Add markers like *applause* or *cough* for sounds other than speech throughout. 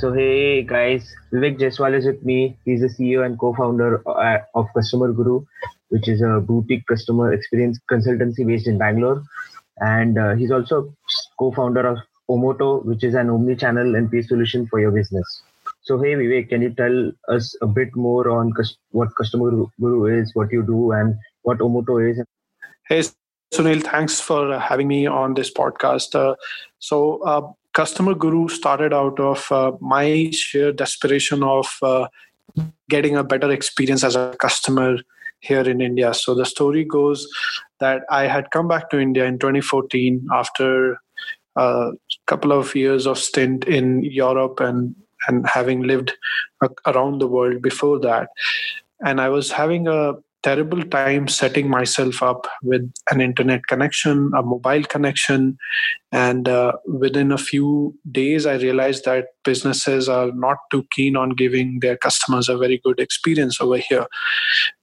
So hey guys, Vivek Jaiswal is with me. He's the CEO and co-founder uh, of Customer Guru, which is a boutique customer experience consultancy based in Bangalore, and uh, he's also co-founder of Omoto, which is an omni-channel NPS solution for your business. So hey Vivek, can you tell us a bit more on what Customer Guru is, what you do, and what Omoto is? Hey Sunil, thanks for having me on this podcast. Uh, so uh, Customer Guru started out of uh, my sheer desperation of uh, getting a better experience as a customer here in India. So the story goes that I had come back to India in 2014 after a uh, couple of years of stint in Europe and and having lived around the world before that. And I was having a terrible time setting myself up with an internet connection, a mobile connection. And uh, within a few days, I realized that businesses are not too keen on giving their customers a very good experience over here,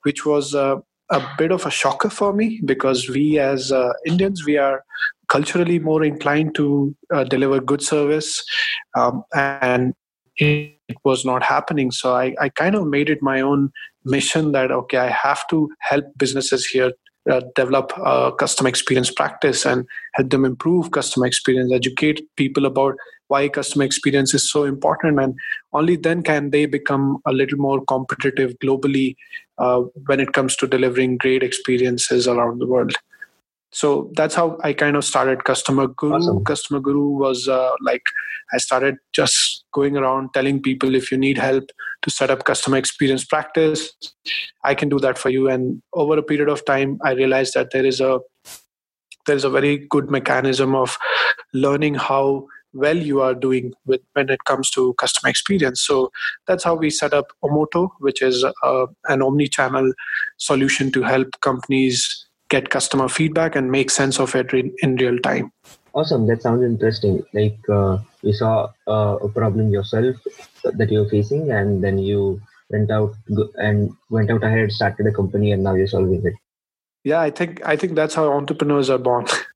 which was uh, a bit of a shocker for me because we as uh, Indians, we are culturally more inclined to uh, deliver good service. Um, and it was not happening. So I, I kind of made it my own mission that okay i have to help businesses here uh, develop a customer experience practice and help them improve customer experience educate people about why customer experience is so important. And only then can they become a little more competitive globally uh, when it comes to delivering great experiences around the world so that's how i kind of started customer guru. Awesome. customer guru was uh, like i started just going around telling people if you need help to set up customer experience practice i can do that for you. And over a period of time i realized that there is a there is a very good mechanism of learning how well you are doing with when it comes to customer experience. So that's how we set up omoto which is uh, an omni-channel solution to help companies get customer feedback and make sense of it in, in real time. Awesome. That sounds interesting. Like uh, you saw uh, a problem yourself that you're facing and then you went out and went out ahead started a company and now you're solving it. Yeah i think i think that's how entrepreneurs are born *laughs*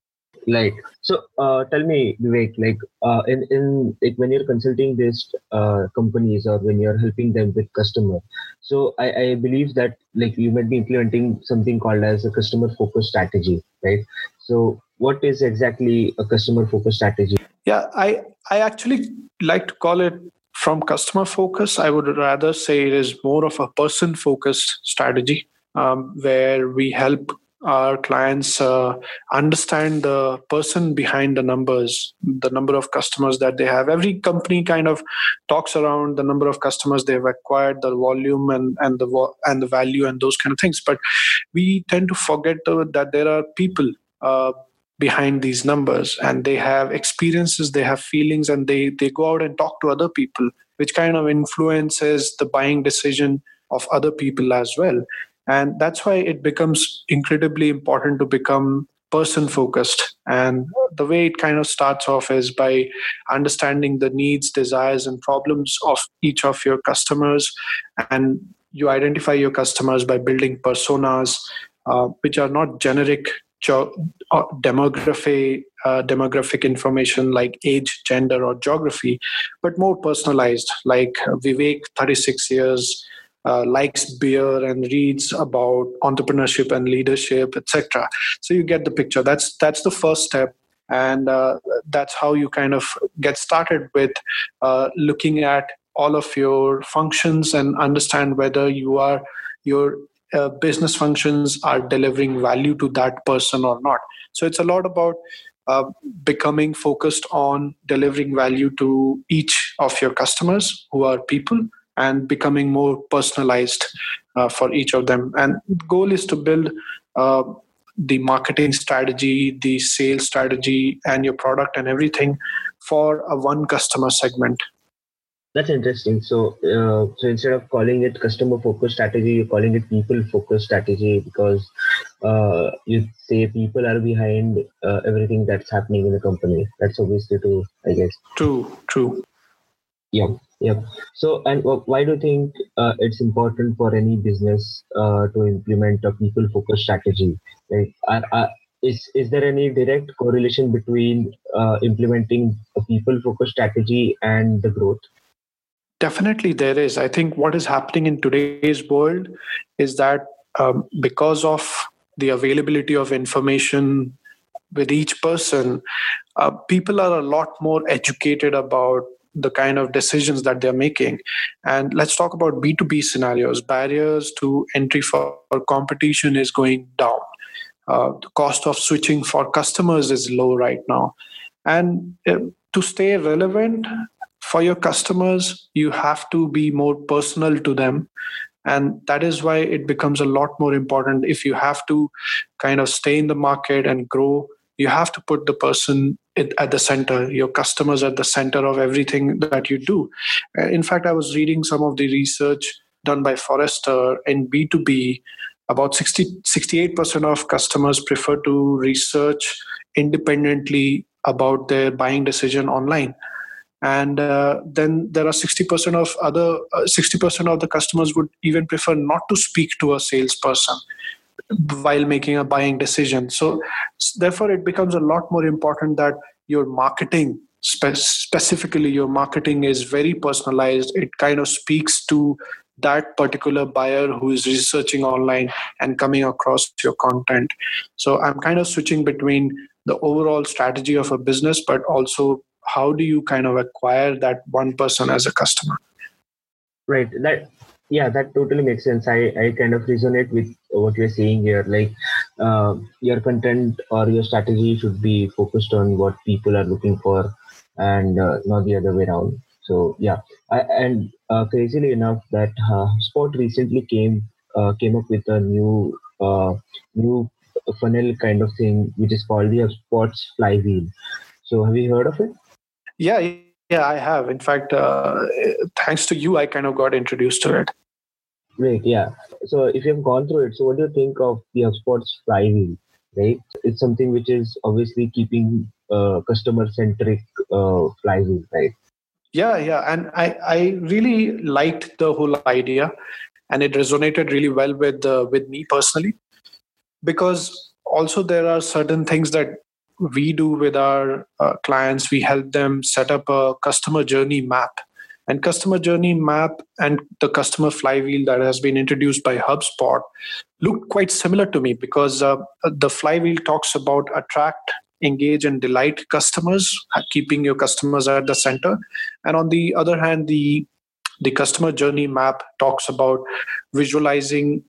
like so uh, tell me vivek like uh, in in like when you're consulting these uh, companies or when you're helping them with customer so I, I believe that like you might be implementing something called as a customer focus strategy right? So what is exactly a customer focus strategy? Yeah i i actually like to call it from customer focus. I would rather say it is more of a person focused strategy um, where we help our clients uh, understand the person behind the numbers the number of customers that they have. Every company kind of talks around the number of customers they've acquired the volume and and the and the value and those kind of things. But we tend to forget that there are people uh, behind these numbers and they have experiences they have feelings and they they go out and talk to other people which kind of influences the buying decision of other people as well and that's why it becomes incredibly important to become person focused and the way it kind of starts off is by understanding the needs desires and problems of each of your customers. And you identify your customers by building personas uh, which are not generic uh, demography uh, demographic information like age gender or geography but more personalized. Like vivek 36 years uh, likes beer and reads about entrepreneurship and leadership etc so you get the picture. That's that's the first step. And uh, that's how you kind of get started with uh, looking at all of your functions and understand whether you are your uh, business functions are delivering value to that person or not. So it's a lot about uh, becoming focused on delivering value to each of your customers who are people and becoming more personalized uh, for each of them. And goal is to build uh, the marketing strategy, the sales strategy, and your product and everything for a one customer segment. That's interesting. So, uh, so instead of calling it customer focused strategy, you're calling it people focused strategy because uh, you say people are behind uh, everything that's happening in the company. That's obviously true, I guess. True, true. Yeah. Yep. So, and why do you think uh, it's important for any business uh, to implement a people-focused strategy? Like, are, are, is is there any direct correlation between uh, implementing a people-focused strategy and the growth? Definitely, there is. I think what is happening in today's world is that um, because of the availability of information with each person, uh, people are a lot more educated about the kind of decisions that they're making. And let's talk about B2B scenarios. Barriers to entry for competition is going down. Uh, the cost of switching for customers is low right now. And uh, to stay relevant for your customers, you have to be more personal to them. And that is why it becomes a lot more important if you have to kind of stay in the market and grow you have to put the person at the center your customers at the center of everything that you do. Uh, in fact i was reading some of the research done by forrester in b2b about 60 68% of customers prefer to research independently about their buying decision online. And uh, then there are 60% of other uh, 60% of the customers would even prefer not to speak to a salesperson while making a buying decision. So, therefore, it becomes a lot more important that your marketing, spe- specifically your marketing, is very personalized. It kind of speaks to that particular buyer who is researching online and coming across your content. So, I'm kind of switching between the overall strategy of a business, but also how do you kind of acquire that one person as a customer? Right. That yeah that totally makes sense. I i kind of resonate with what you're saying here. Like uh, your content or your strategy should be focused on what people are looking for and uh, not the other way around. So yeah. I, and uh, crazily enough that uh, spot recently came uh, came up with a new uh, new funnel kind of thing which is called the spots flywheel. So have you heard of it? Yeah yeah, I have. In fact, uh, thanks to you, I kind of got introduced to it. Great, yeah. So if you've gone through it, so what do you think of the HubSpot's flywheel? Right, it's something which is obviously keeping uh, customer centric uh, flywheel, right? Yeah, yeah, and I I really liked the whole idea, and it resonated really well with uh, with me personally, because also there are certain things that we do with our uh, clients we help them set up a customer journey map and customer journey map and the customer flywheel that has been introduced by hubspot looked quite similar to me because uh, the flywheel talks about attract engage and delight customers keeping your customers at the center. And on the other hand the the customer journey map talks about visualizing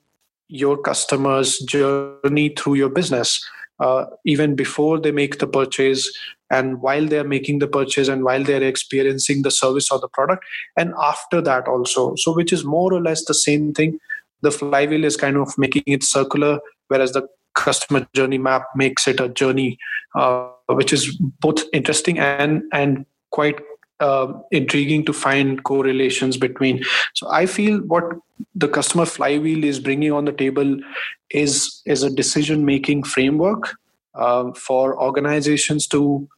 your customers journey through your business uh, even before they make the purchase and while they're making the purchase and while they're experiencing the service or the product and after that also so which is more or less the same thing the flywheel is kind of making it circular whereas the customer journey map makes it a journey uh, which is both interesting and and quite uh, intriguing to find correlations between. So I feel what the customer flywheel is bringing on the table is is a decision making framework uh, for organizations to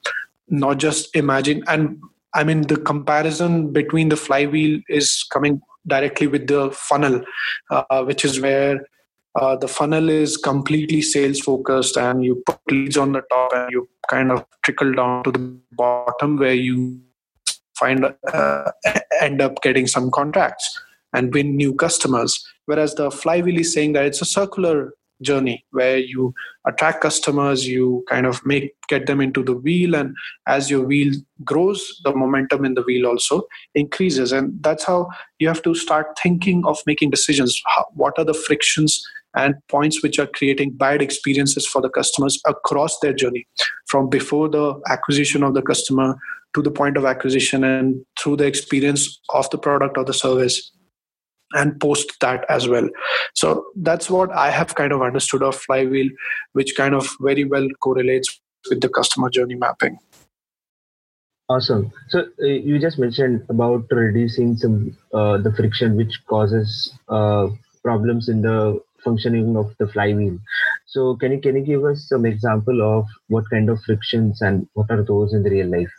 not just imagine and I mean the comparison between the flywheel is coming directly with the funnel, uh, which is where uh, the funnel is completely sales focused and you put leads on the top and you kind of trickle down to the bottom where you find uh, end up getting some contracts and win new customers. Whereas the flywheel is saying that it's a circular journey where you attract customers you kind of make get them into the wheel and as your wheel grows the momentum in the wheel also increases. And that's how you have to start thinking of making decisions. How, what are the frictions and points which are creating bad experiences for the customers across their journey from before the acquisition of the customer to the point of acquisition and through the experience of the product or the service and post that as well. So that's what i have kind of understood of flywheel which kind of very well correlates with the customer journey mapping. Awesome. So uh, you just mentioned about reducing some uh, the friction which causes uh, problems in the functioning of the flywheel. So can you can you give us some example of what kind of frictions and what are those in the real life?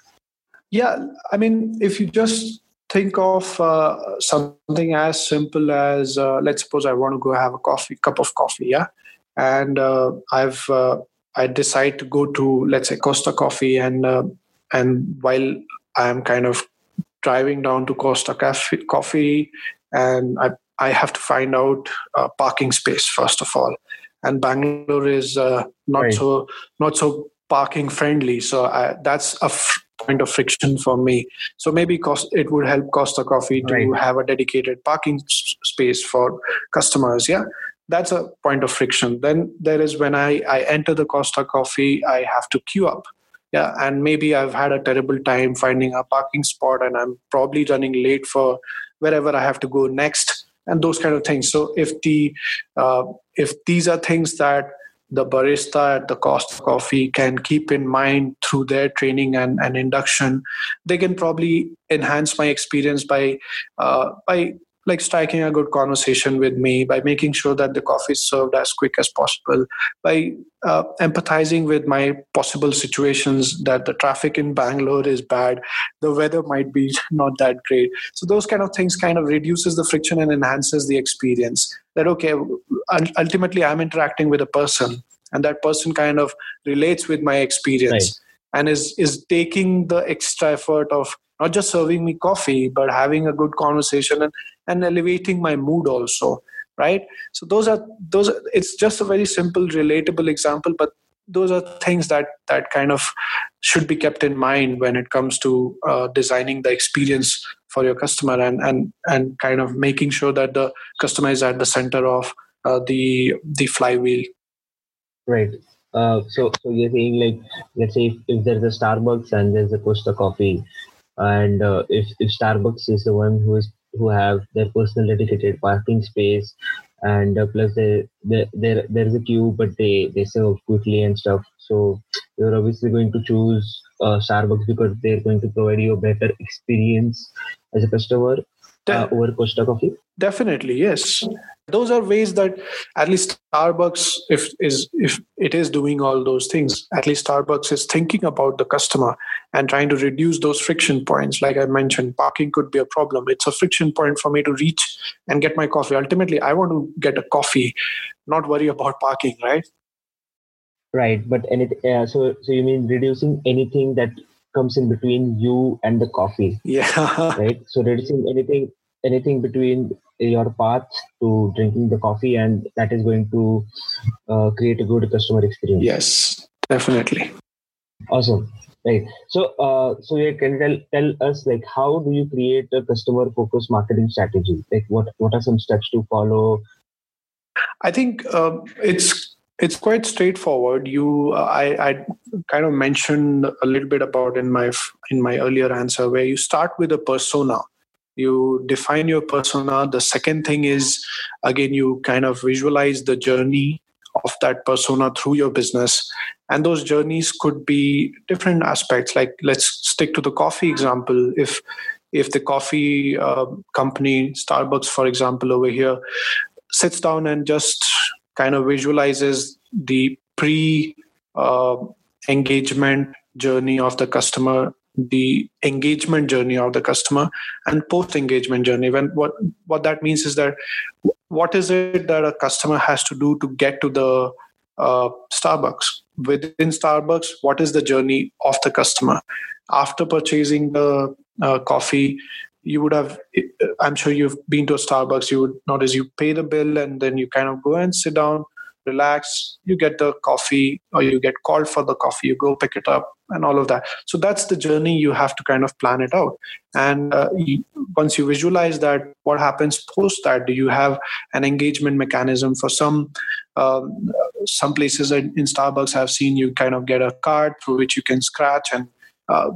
Yeah, I mean, if you just think of uh, something as simple as uh, let's suppose I want to go have a coffee, cup of coffee, yeah, and uh, I've uh, I decide to go to let's say Costa Coffee, and uh, and while I'm kind of driving down to Costa Cafe, Coffee, and I I have to find out parking space first of all. And Bangalore is uh, not right. so not so parking friendly, so I, that's a f- point of friction for me. So maybe cost it would help Costa Coffee to right. have a dedicated parking s- space for customers. Yeah, that's a point of friction. Then there is when I I enter the Costa Coffee, I have to queue up yeah and maybe i've had a terrible time finding a parking spot and i'm probably running late for wherever i have to go next and those kind of things so if the uh, if these are things that the barista at the Costa Coffee can keep in mind through their training and, and induction they can probably enhance my experience by uh, by like striking a good conversation with me by making sure that the coffee is served as quick as possible by uh, empathizing with my possible situations that the traffic in bangalore is bad the weather might be *laughs* not that great so those kind of things kind of reduces the friction and enhances the experience that okay ultimately i'm interacting with a person and that person kind of relates with my experience right. and is is taking the extra effort of not just serving me coffee but having a good conversation and, and elevating my mood also right? So those are those it's just a very simple relatable example but those are things that that kind of should be kept in mind when it comes to uh, designing the experience for your customer and and and kind of making sure that the customer is at the center of uh, the the flywheel. Right. Uh, so so you're saying like let's say if, if there's a starbucks and there's a costa coffee and uh, if if starbucks is the one who is who have their personal dedicated parking space and uh, plus they, there there's a queue but they they serve quickly and stuff. So you're obviously going to choose uh, starbucks because they're going to provide you a better experience as a customer uh, over costa coffee definitely yes. Those are ways that at least starbucks if is if it is doing all those things at least starbucks is thinking about the customer and trying to reduce those friction points. Like i mentioned parking could be a problem. It's a friction point for me to reach and get my coffee. Ultimately i want to get a coffee not worry about parking right? Right but anything uh, so so you mean reducing anything that comes in between you and the coffee. Yeah. *laughs* Right? So reducing anything anything between your path to drinking the coffee and that is going to uh, create a good customer experience. Yes definitely. Awesome. Right. So uh, so yeah, can tell, tell us like how do you create a customer focused marketing strategy? Like what what are some steps to follow? I think uh, it's it's quite straightforward. You uh, I, I kind of mentioned a little bit about in my in my earlier answer where you start with a persona. You define your persona. The second thing is again you kind of visualize the journey of that persona through your business. And those journeys could be different aspects. Like let's stick to the coffee example. If if the coffee uh, company starbucks for example over here sits down and just kind of visualizes the pre uh, engagement journey of the customer the engagement journey of the customer and post engagement journey. When what what that means is that what is it that a customer has to do to get to the uh, starbucks? Within starbucks what is the journey of the customer? After purchasing the uh, coffee you would have i'm sure you've been to a starbucks you would notice you pay the bill and then you kind of go and sit down relax you get the coffee or you get called for the coffee you go pick it up and all of that. So that's the journey you have to kind of plan it out. And uh, you, once you visualize that what happens post that? Do you have an engagement mechanism for some um, some places in, in starbucks i've seen you kind of get a card through which you can scratch and uh,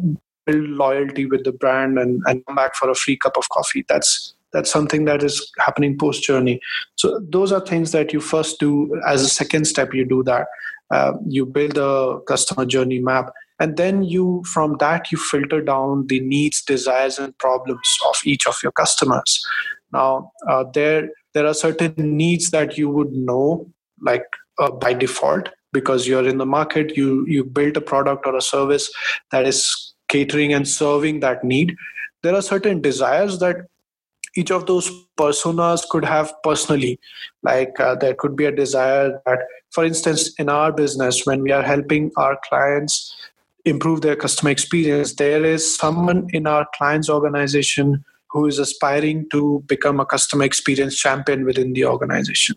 build loyalty with the brand and, and come back for a free cup of coffee. That's that's something that is happening post journey. So those are things that you first do as a second step you do that. Uh, you build a customer journey map and then you from that you filter down the needs desires and problems of each of your customers. Now uh, there there are certain needs that you would know like uh, by default because you're in the market you you build a product or a service that is catering and serving that need there are certain desires that each of those personas could have personally like uh, there could be a desire that for instance in our business when we are helping our clients improve their customer experience, there is someone in our client's organization who is aspiring to become a customer experience champion within the organization.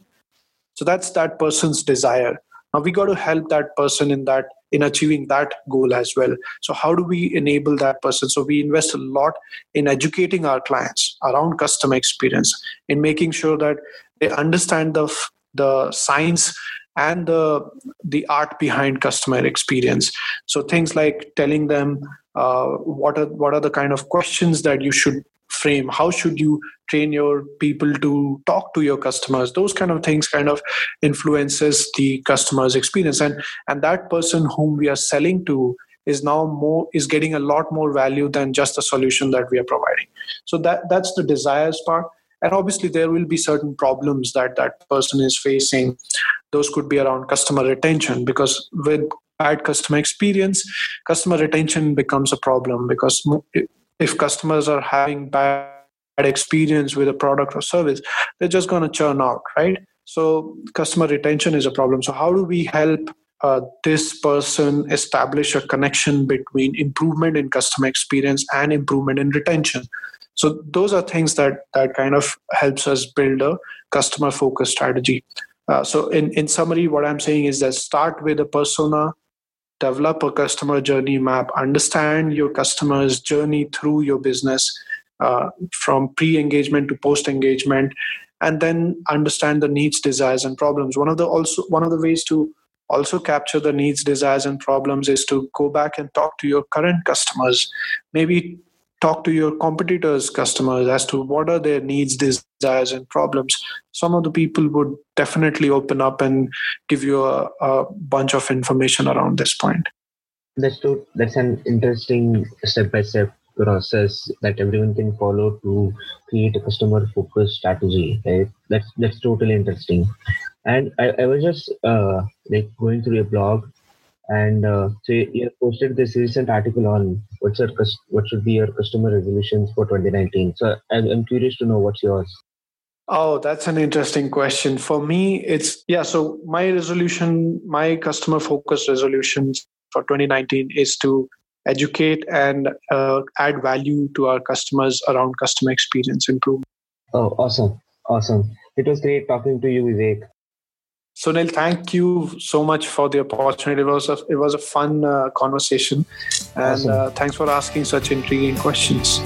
So that's that person's desire. Now we got to help that person in that in achieving that goal as well. So how do we enable that person? So we invest a lot in educating our clients around customer experience, in making sure that they understand the the science and the the art behind customer experience so things like telling them uh, what are what are the kind of questions that you should frame how should you train your people to talk to your customers? Those kind of things kind of influences the customer's experience. And and that person whom we are selling to is now more is getting a lot more value than just the solution that we are providing. So that that's the desires part. And obviously there will be certain problems that that person is facing. Those could be around customer retention because with bad customer experience customer retention becomes a problem because if customers are having bad experience with a product or service they're just going to churn out right? So customer retention is a problem. So how do we help uh, this person establish a connection between improvement in customer experience and improvement in retention? So those are things that that kind of helps us build a customer focused strategy. Uh, so in, in summary what i'm saying is that start with a persona develop a customer journey map understand your customer's journey through your business uh, from pre-engagement to post-engagement and then understand the needs desires and problems. One of the also one of the ways to also capture the needs desires and problems is to go back and talk to your current customers. Maybe talk to your competitors customers as to what are their needs desires and problems some of the people would definitely open up and give you a, a bunch of information around this point. That's true that's an interesting step by step process that everyone can follow to create a customer focused strategy right? That's that's totally interesting. And i, I was just uh, like going through your blog and uh, so you posted this recent article on what's your what should be your customer resolutions for 2019. So I'm, I'm curious to know what's yours. Oh, that's an interesting question. For me, it's yeah. So my resolution, my customer focused resolutions for 2019 is to educate and uh, add value to our customers around customer experience improvement. Oh, awesome, awesome! It was great talking to you, Vivek. Sunil, thank you so much for the opportunity. It was a, it was a fun uh, conversation, and awesome. uh, thanks for asking such intriguing questions.